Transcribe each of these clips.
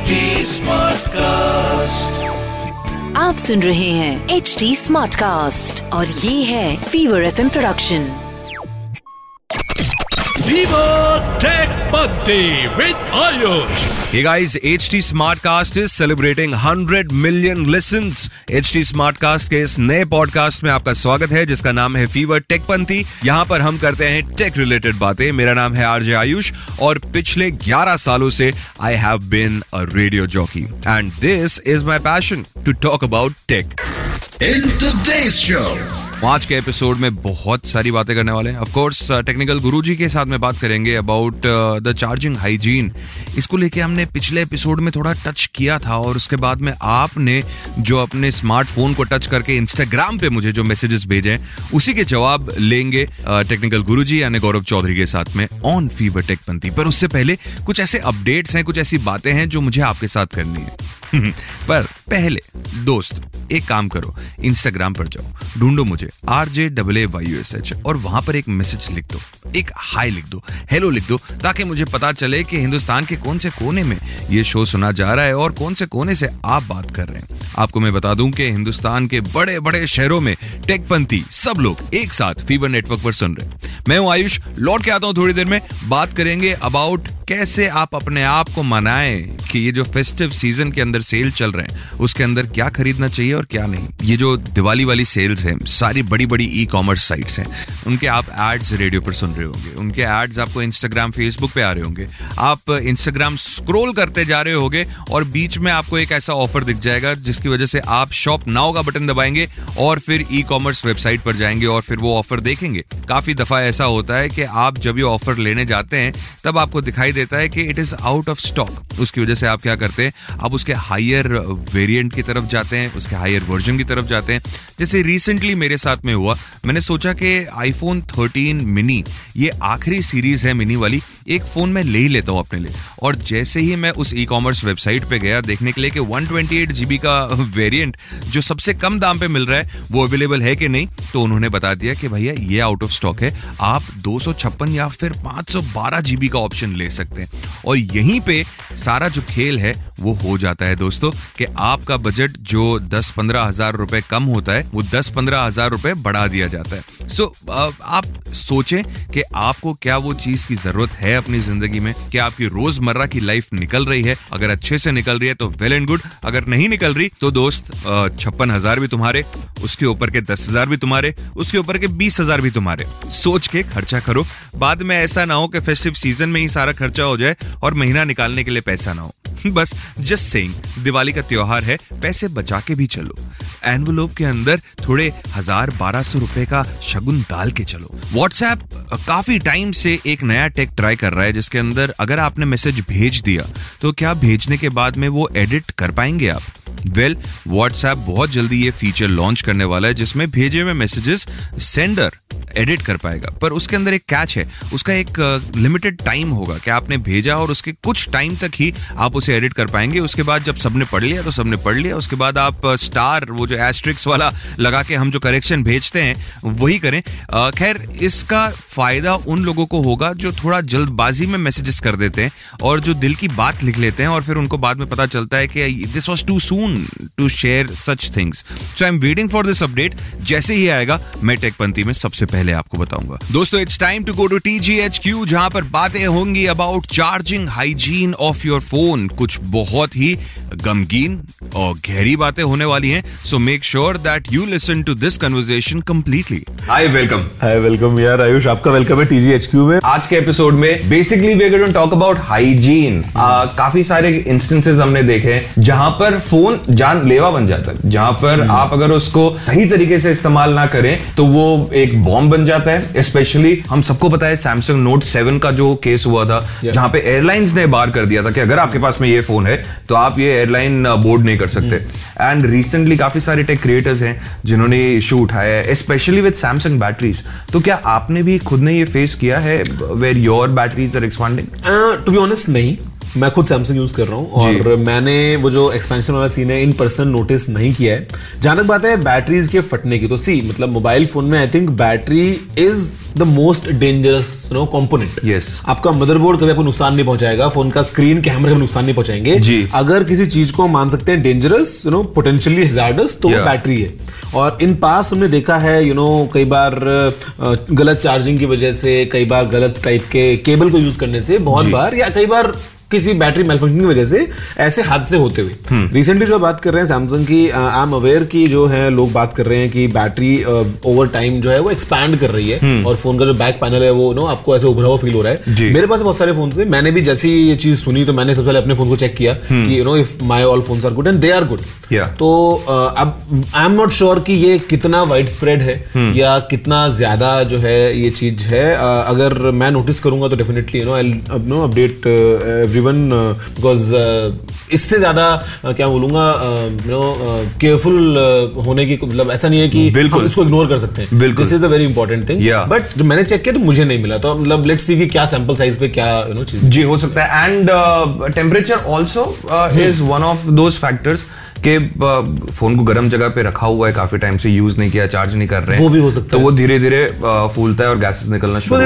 HD cast आप सुन रहे हैं एच डी स्मार्ट कास्ट और ये है fever F production with Ayush. Hey guys, HT Smartcast is celebrating 100 million listens. HT Smartcast के इस नए पॉडकास्ट में आपका स्वागत है जिसका नाम है फीवर टेक पंथी यहाँ पर हम करते हैं टेक रिलेटेड बातें मेरा नाम है आरजे आयुष और पिछले 11 सालों से I have been a radio jockey and this is my passion to talk about tech In today's show, आज के एपिसोड में बहुत सारी बातें करने वाले हैं। कोर्स टेक्निकल गुरुजी के साथ में बात करेंगे अबाउट द चार्जिंग हाइजीन इसको लेके हमने पिछले एपिसोड में थोड़ा टच किया था और उसके बाद में आपने जो अपने स्मार्टफ़ोन को टच करके इंस्टाग्राम पे मुझे जो मैसेजेस भेजे हैं, उसी के जवाब लेंगे टेक्निकल गुरु जी यानी गौरव चौधरी के साथ में ऑन फीवर टेक पंथी। पर उससे पहले कुछ ऐसे अपडेट्स हैं, कुछ ऐसी बातें हैं जो मुझे आपके साथ करनी है। पर पहले, दोस्त, एक काम करो इंस्टाग्राम पर जाओ, ढूंढो मुझे R J double A Y S H और वहाँ पर एक मैसेज लिख दो, एक हाई लिख दो हेलो लिख दो, ताकि मुझे पता चले कि हिंदुस्तान के कौन से कोने में ये शो सुना जा रहा है और कौन से कोने से आप बात कर रहे हैं। आपको मैं बता दूँ कि हिंदुस्तान के बड़े बड़े शहरों में टेकपंथी सब लोग एक साथ फीवर नेटवर्क पर सुन रहे हैं। मैं हूँ आयुष, लौट के आता हूँ थोड़ी देर में, बात करेंगे अबाउट कैसे आप अपने आप को मनाएँ कि ये जो फेस्टिव सीज़न के अंदर सेल चल रहे हैं, उसके अंदर क्या खरीदना चाहिए और क्या नहीं? ये जो दिवाली वाली सेल्स हैं, सारी बड़ी बड़ी ई कॉमर्स साइट्स हैं, उनके आप एड्स रेडियो पर सुन रहे होंगे, उनके एड्स आपको इंस्टाग्राम फेसबुक पे आ रहे होंगे। आप इंस्टाग्राम स्क्रोल करते जा रहे होंगे और बीच में आपको एक ऐसा ऑफ़र दिख जाएगा जिसकी वजह से आप शॉप नाउ का बटन दबाएँगे और फिर ई कॉमर्स वेबसाइट पर जाएँगे और फिर वो ऑफ़र देखेंगे। काफ़ी दफ़ा ऐसा होता है कि आप जब ये ऑफ़र लेने जाते हैं, तब आपको दिखाई देता है कि it is out of stock उसकी वजह से आप क्या करते हैं? आप उसके हायर वेरिएंट की तरफ़ जाते हैं, उसके हायर वर्जन की तरफ़ जाते हैं। जैसे रिसेंटली मेरे साथ में हुआ, मैंने सोचा कि आईफोन 13 मिनी ये आखिरी सीरीज़ है मिनी वाली, एक फ़ोन मैं ले ही लेता हूँ अपने लिए। और जैसे ही मैं उस ई कॉमर्स वेबसाइट पे गया, देखने के लिए कि 128 जीबी का वेरिएंट जो सबसे कम दाम पे मिल रहा है, वो अवेलेबल है कि नहीं? तो उन्होंने बता दिया कि भैया, ये आउट ऑफ़ स्टॉक है। आप दो या फिर 512 जीबी का ऑप्शन ले सकते हैं। और यहीं पे सारा जो खेल है वो हो जाता है दोस्तों कि आपका बजट जो दस पंद्रह हज़ार रुपए कम होता है वो दस पंद्रह हज़ार रुपए बढ़ा दिया जाता है। सो so, आप सोचें कि आपको क्या वो चीज़ की ज़रूरत है अपनी ज़िंदगी में? क्या आपकी रोज़मर्रा की लाइफ निकल रही है अगर अच्छे से निकल रही है तो वेल एंड गुड अगर नहीं निकल रही तो दोस्त छप्पन हज़ार भी तुम्हारे उसके ऊपर के दस हज़ार भी तुम्हारे, उसके ऊपर के बीस हज़ार भी तुम्हारे। सोच के खर्चा करो। बाद में ऐसा ना हो कि फेस्टिव सीज़न में ही सारा खर्चा हो जाए और महीना निकालने के लिए पैसा ना हो। बस जस्ट सेइंग दिवाली का त्योहार है पैसे बचा के भी चलो। एनवलोप के अंदर थोड़े हज़ार बारह सौ रुपए का शगुन डाल के चलो। व्हाट्सएप काफ़ी टाइम से एक नया टेक ट्राई कर रहा है जिसके अंदर अगर आपने मैसेज भेज दिया तो क्या भेजने के बाद में वो एडिट कर पाएँगे आप? वेल well, व्हाट्सएप बहुत जल्दी ये फीचर लॉन्च करने वाला है जिसमें भेजे हुए मैसेजेस सेंडर एडिट कर पाएगा। पर उसके अंदर एक कैच है। उसका एक लिमिटेड टाइम होगा कि आपने भेजा और उसके कुछ टाइम तक ही आप उसे एडिट कर पाएँगे। उसके बाद जब सबने पढ़ लिया तो सबने पढ़ लिया। उसके बाद आप स्टार वो जो एस्ट्रिक्स वाला लगा के हम जो करेक्शन भेजते हैं, वही करें। खैर, इसका फ़ायदा उन लोगों को होगा जो थोड़ा जल्दबाजी में मैसेजेस कर देते हैं और जो दिल की बात लिख लेते हैं और फिर उनको बाद में पता चलता है कि this was too soon to share such things so I am waiting for this update जैसे ही आएगा, मैं टेकपंथी में सबसे पहले आपको बताऊँगा। दोस्तों it's time to go to T G H Q जहाँ पर बातें होंगी about charging hygiene of your phone कुछ बहुत ही गमगीन और गहरी बातें होने वाली हैं so make sure that you listen to this conversation completely hi welcome hi welcome यार आयुष आपका वेलकम है टीजीएचक्यू में। आज के एपिसोड में basically we going talk about hygiene काफ़ी सारे इंस्टेंसेस हमने देखे जहाँ पर फ़ोन जान लेवा बन जाता है। जहाँ पर आप अगर उसको सही तरीके से इस्तेमाल ना करें तो वो एक बॉम्ब बन जाता है स्पेशली हम सबको पता है सैमसंग नोट सेवन का जो केस हुआ था जहाँ पे एयरलाइंस ने बार कर दिया था कि अगर आपके पास में ये फ़ोन है तो आप ये एयरलाइन बोर्ड नहीं कर सकते। एंड रिसेंटली काफ़ी सारे टेक क्रिएटर्स हैं जिन्होंने इशू उठाया है स्पेशली विद सैमसंग बैटरीज तो क्या आपने भी खुद ने ये फेस किया है where your batteries are expanding to be honest नहीं। मैं खुद सैमसंग यूज़ कर रहा हूँ और मैंने वो जो एक्सपेंशन वाला सीन है इन पर्सन नोटिस नहीं किया है जहाँ तक बात है बैटरीज के फटने की तो सी मतलब मोबाइल फ़ोन में I think battery is the most dangerous no component Yes. आपका मदरबोर्ड कभी आपको नुकसान नहीं पहुंचाएगा फ़ोन का स्क्रीन कैमरे में नुकसान नहीं पहुंचाएँगे जी। अगर किसी चीज़ को मान सकते हैं dangerous you know potentially hazardous तो Yeah. बैटरी है और इन पास हमने देखा है यू नो कई बार गलत चार्जिंग की वजह से कई बार गलत टाइप के केबल को यूज़ करने से बहुत बार या कई बार किसी बैटरी मेलफंक्शन की वजह से ऐसे हादसे होते हुए। रिसेंटली जो बात कर रहे हैं सैमसंग की आई एम अवेयर की जो है लोग बात कर रहे हैं कि बैटरी ओवर टाइम जो है वो एक्सपैंड कर रही है। और फ़ोन का जो बैक पैनल है वो नो आपको ऐसे उभरा हुआ फील हो रहा है। मेरे पास बहुत सारे फ़ोन है। मैंने भी जैसी ये चीज़ सुनी तो मैंने सबसे पहले अपने फ़ोन को चेक किया कि you know if my all phones are good and they are good तो अब आई एम नॉट श्योर कि ये कितना वाइड स्प्रेड है या कितना ज़्यादा जो है ये चीज़ है। अगर मैं नोटिस करूँगा तो definitely you know I know update everyone because इससे ज़्यादा क्या बोलूँगा यू नो केयरफुल होने की मतलब ऐसा नहीं है कि बिल्कुल। इसको इग्नोर कर सकते हैं। बिल्कुल। This is a very important thing but जो मैंने चेक किया तो मुझे नहीं मिला। तो मतलब लेट्स सी कि क्या सैंपल साइज़ पे क्या यू नो चीज़। जी हो सकता है। And temperature also is one of those factors के फ़ोन को गर्म जगह पे रखा हुआ है काफ़ी टाइम से यूज़ नहीं किया चार्ज नहीं कर रहे हैं वो भी हो सकता तो है। वो धीरे धीरे फूलता है और गैसेस निकलना शुरू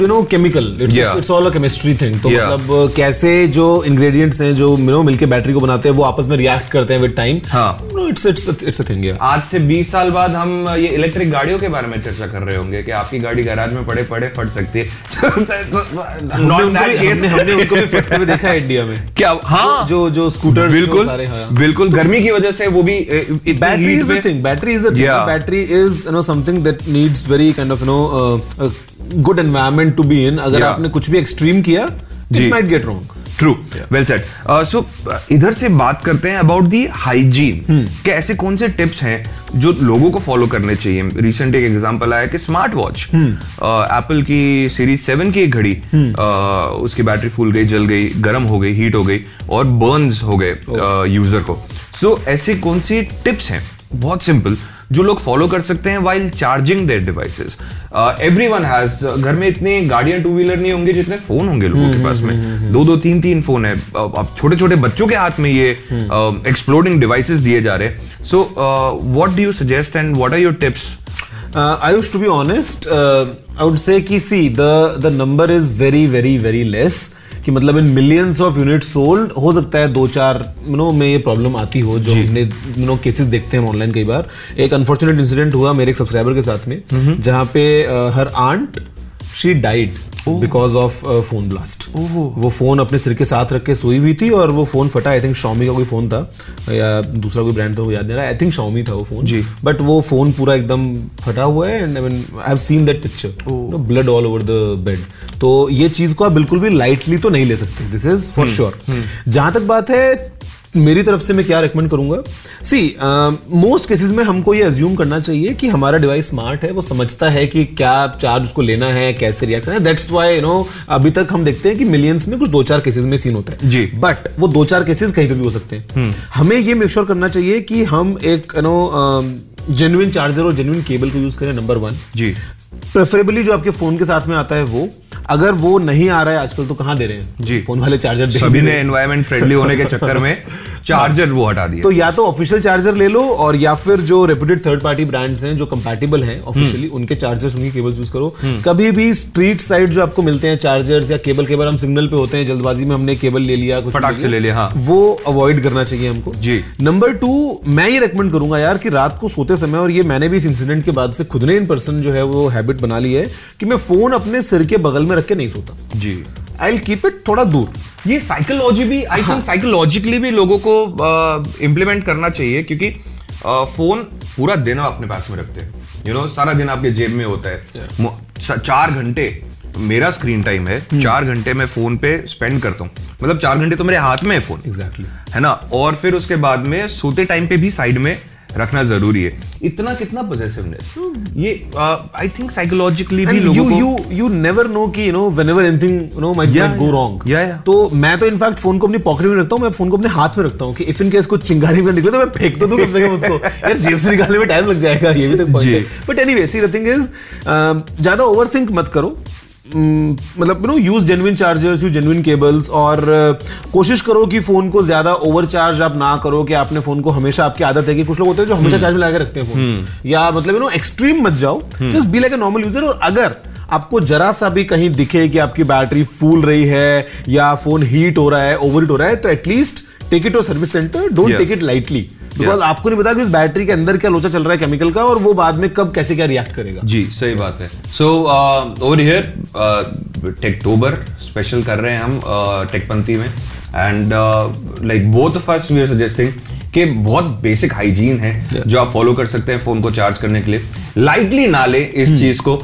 you know chemical. It's Yeah. it's all a chemistry thing. तो Yeah. मतलब कैसे जो ingredients हैं जो you know मिलके बैटरी को बनाते हैं वो आपस में रिएक्ट करते हैं विद टाइम हाँ। it's it's a thing yeah. आज से 20 साल बाद हम ये इलेक्ट्रिक गाड़ियों के बारे में चर्चा कर रहे होंगे कि आपकी गाड़ी गैराज में पड़े पड़े फट सकती है नॉट दैट केस हमने हमने उनको भी फटते हुए देखा है इंडिया में क्या हाँ जो जो स्कूटर बिल्कुल हाँ बिल्कुल गर्मी की वजह से वो भी battery is the thing battery is the thing battery is you know something that needs very kind of you know good environment to be in अगर आपने कुछ भी एक्सट्रीम किया जी। It might get wrong true well said so इधर से बात करते हैं अबाउट दी हाइजीन कि ऐसे कौन से टिप्स हैं जो लोगों को फॉलो करने चाहिए? रिसेंट एक एग्जांपल आया कि स्मार्ट वॉच एप्पल की सीरीज़ सेवन की एक घड़ी uh, उसकी बैटरी फूल गई जल गई गर्म हो गई हीट हो गई और बर्न्स हो गए यूज़र को. सो so, ऐसे कौन सी टिप्स हैं? बहुत सिंपल जो लोग फॉलो कर सकते हैं while charging their devices everyone has घर में इतने गाड़ियाँ टू व्हीलर नहीं होंगे जितने फ़ोन होंगे लोगों के पास में. दो दो तीन तीन फ़ोन है. अब छोटे छोटे बच्चों के हाथ में ये एक्सप्लोडिंग डिवाइसेस दिए जा रहे हैं. So what do you suggest and what are your tips Uh, I used to be honest. Uh, I would say कि see the the number is very very very less. कि मतलब in millions of unit sold हो सकता है दो चार you know में ये प्रॉब्लम आती हो जो हमने यू नो केसेस देखते हैं ऑनलाइन कई बार। एक अनफॉर्चुनेट इंसिडेंट हुआ मेरे एक सब्सक्राइबर के साथ में जहाँ पे हर aunt she died because of phone blast वो फ़ोन अपने सिर के साथ रख के सोई हुई थी और वो फ़ोन फटा. आई थिंक Xiaomi का कोई फ़ोन था या दूसरा कोई ब्रांड था वो याद नहीं रहा. आई थिंक Xiaomi था वो फ़ोन जी। बट वो फ़ोन पूरा एकदम फटा हुआ है and I mean I have seen that picture blood all over the bed तो ये चीज़ को आप बिल्कुल भी लाइटली तो नहीं ले सकते. दिस इज़ फॉर श्योर जहाँ तक बात है मेरी तरफ़ से मैं क्या रेकमेंड करूँगा? सी मोस्ट केसेस में हमको ये अज्यूम करना चाहिए कि हमारा डिवाइस स्मार्ट है वो समझता है कि क्या चार्ज उसको लेना है कैसे रिएक्ट करना है। दैट्स वाई यू नो अभी तक हम देखते हैं कि मिलियंस में कुछ दो चार केसेस में सीन होता है। जी। बट वो दो चार केसेस कहीं पे भी हो सकते हैं। हमें ये मेक श्योर करना चाहिए कि हम एक यू नो जेन्युइन चार्जर और जेन्युइन केबल को यूज़ करें नंबर वन जी। प्रेफरेबली जो आपके फ़ोन के साथ में आता है वो। अगर वो नहीं आ रहा है आजकल तो कहाँ दे रहे हैं जी। फ़ोन वाले चार्जर सभी ने एनवायरमेंट फ्रेंडली होने के चक्कर में चार्जर वो हटा दिया। तो या तो ऑफिशियल चार्जर ले लो और या फिर जो रेप्यूटेड थर्ड पार्टी ब्रांड्स हैं जो कंपैटिबल हैं ऑफिशियली उनके चार्जर्स उनकी केबल्स यूज़ करो। कभी भी स्ट्रीट साइड जो आपको मिलते हैं चार्जर्स या केबल केबल हम सिग्नल पे होते हैं जल्दबाजी में हमने केबल ले लिया कुछ फटाक से ले लिया, हाँ। वो अवॉइड करना चाहिए हमको। जी। नंबर टू मैं ये रेकमेंड करूँगा यार कि रात को सोते समय और ये मैंने भी इस इंसिडेंट के बाद से खुद ने इन पर्सन जो है वो हैबिट बना ली है कि मैं फ़ोन अपने सिर के बगल में रख के नहीं सोता। जी। आई विल कीप इट थोड़ा दूर. ये साइकोलॉजी भी आई थिंक साइकोलॉजिकली भी लोगों को इम्प्लीमेंट करना चाहिए क्योंकि फ़ोन uh, पूरा दिन आप अपने पास में रखते हैं. यू नो सारा दिन आपके जेब में होता है. स- चार घंटे मेरा स्क्रीन टाइम है hmm. चार घंटे मैं फ़ोन पे स्पेंड करता हूँ. मतलब चार घंटे तो मेरे हाथ में है फ़ोन एग्जैक्टली exactly. है ना? और फिर उसके बाद में सोते टाइम पे भी साइड में रखना ज़रूरी है इतना कितना पोजेसिवनेस ये आई थिंक साइकोलॉजिकली भी लोगों को you, you never know कि know might, Yeah, might go yeah. wrong. Yeah, yeah. तो मैं तो इनफैक्ट फ़ोन को अपनी पॉकेट में रखता हूँ मैं फ़ोन को अपने हाथ में रखता हूँ कि इफ़ इन केस कुछ चिंगारी में निकले तो मैं फेंक तो दूँ कम से कम उसको यार जेब से निकालने में टाइम लग जाएगा ये भी तो पॉइंट है but anyway see the thing is ज़्यादा ओवर थिंक मत करो मतलब you know use genuine chargers use genuine cables और uh, कोशिश करो कि फ़ोन को ज़्यादा ओवर चार्ज आप ना करो कि आपने फ़ोन को हमेशा आपकी आदत है कि कुछ लोग होते हैं जो हमेशा चार्ज में लगा के रखते हैं फ़ोन या मतलब यू नो एक्सट्रीम मत जाओ। Just be like a normal user और अगर आपको जरा सा भी कहीं दिखे कि आपकी बैटरी फूल रही है या फ़ोन हीट हो रहा है ओवर हीट हो रहा है तो at least take it to service centre don't take it lightly because आपको नहीं पता कि उस बैटरी के अंदर क्या लोचा चल रहा है केमिकल का और वो बाद में कब कैसे क्या रिएक्ट करेगा। जी सही बात है। So over here Techtober special कर रहे हैं हम टेकपंथी में। And like both of us we are suggesting कि बहुत बेसिक हाइजीन है yeah. जो आप फॉलो कर सकते हैं फ़ोन को चार्ज करने के लिए। लाइटली ना ले इस hmm. चीज़ को।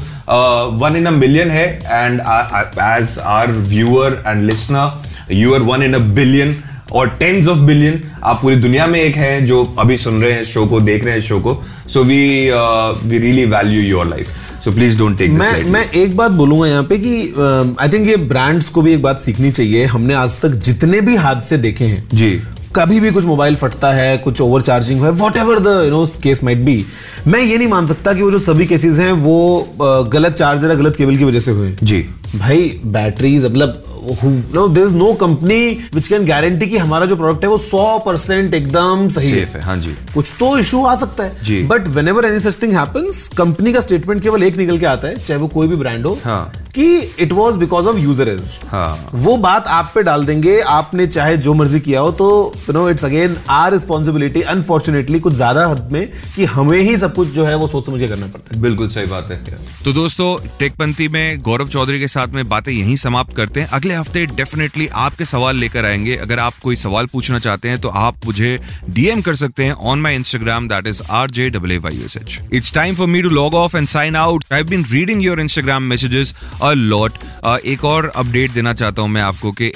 वन इन अ मिलियन है and as our viewer and listener you are one in a billion और टेंस ऑफ़ बिलियन आप पूरी दुनिया में एक हैं जो अभी सुन रहे हैं शो को देख रहे हैं शो को। So we we really value your life so please don't take मैं मैं एक बात बोलूँगा यहाँ पे कि आई थिंक ये ब्रांड्स को भी एक बात सीखनी चाहिए। हमने आज तक जितने भी हादसे देखे हैं जी। कभी भी कुछ मोबाइल फटता है कुछ ओवर चार्जिंग है whatever the you know case might be मैं ये नहीं मान सकता कि वो जो सभी केसेस हैं वो गलत चार्जर या गलत केबल की वजह से हुए। जी। भाई बैटरीज मतलब no there is no company which can guarantee कि हमारा जो प्रोडक्ट है वो सौ परसेंट एकदम सही है। है हाँ जी। कुछ तो इशू आ सकता है। But whenever any such thing happens company का स्टेटमेंट केवल एक निकल के आता है चाहे वो कोई भी ब्रांड हो। हाँ। कि it was because of user हाँ। वो बात आप पे डाल देंगे आपने चाहे जो मर्ज़ी किया हो तो you know it's again our responsibility unfortunately कुछ ज़्यादा हद में कि हमें ही सब कुछ जो है वो सोच समझ के करना पड़ता है। बिल्कुल सही बात है। तो दोस्तों टेकपंथी में गौरव चौधरी के साथ में बातें यहीं समाप्त करते हैं। अगले हफ़्ते डेफिनेटली आपके सवाल लेकर आएँगे। अगर आप कोई सवाल पूछना चाहते हैं तो आप मुझे डीएम कर सकते हैं on my Instagram that is R J W Y S H it's time for me to log off and sign out I been reading your Instagram messages a lot एक और अपडेट देना चाहता हूँ मैं आपको कि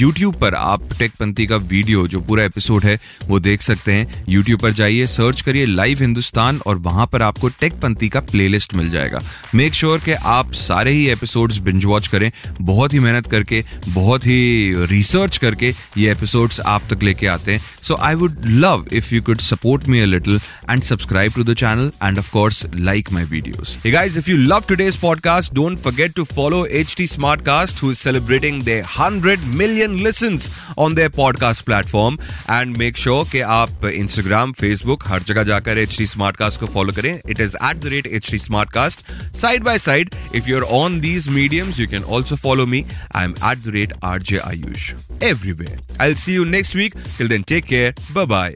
यूट्यूब पर आप टेकपंथी का वीडियो जो पूरा एपिसोड है वो देख सकते हैं। यूट्यूब पर जाइए सर्च करिए लाइव हिंदुस्तान और वहाँ पर आपको टेकपंथी का प्लेलिस्ट मिल जाएगा। मेक श्योर sure कि आप सारे ही एपिसोड्स बिंज वॉच करें। बहुत ही मेहनत करके बहुत ही रिसर्च करके ये एपिसोड्स आप तक लेके आते हैं। So I would love if you could support me a little and subscribe to the and of course like my videos. Hey guys, if you love today's podcast, don't forget to follow HT Smartcast who is celebrating their 100 million listens on their podcast platform and make sure कि आप Instagram, Facebook हर जगह जाकर HT Smartcast को follow करें. It is at the rate HT Smartcast. Side by side, if you're on these mediums, you can also follow me. I'm at the rate RJ Ayush. Everywhere. I'll see you next week. Till then, take care. Bye bye.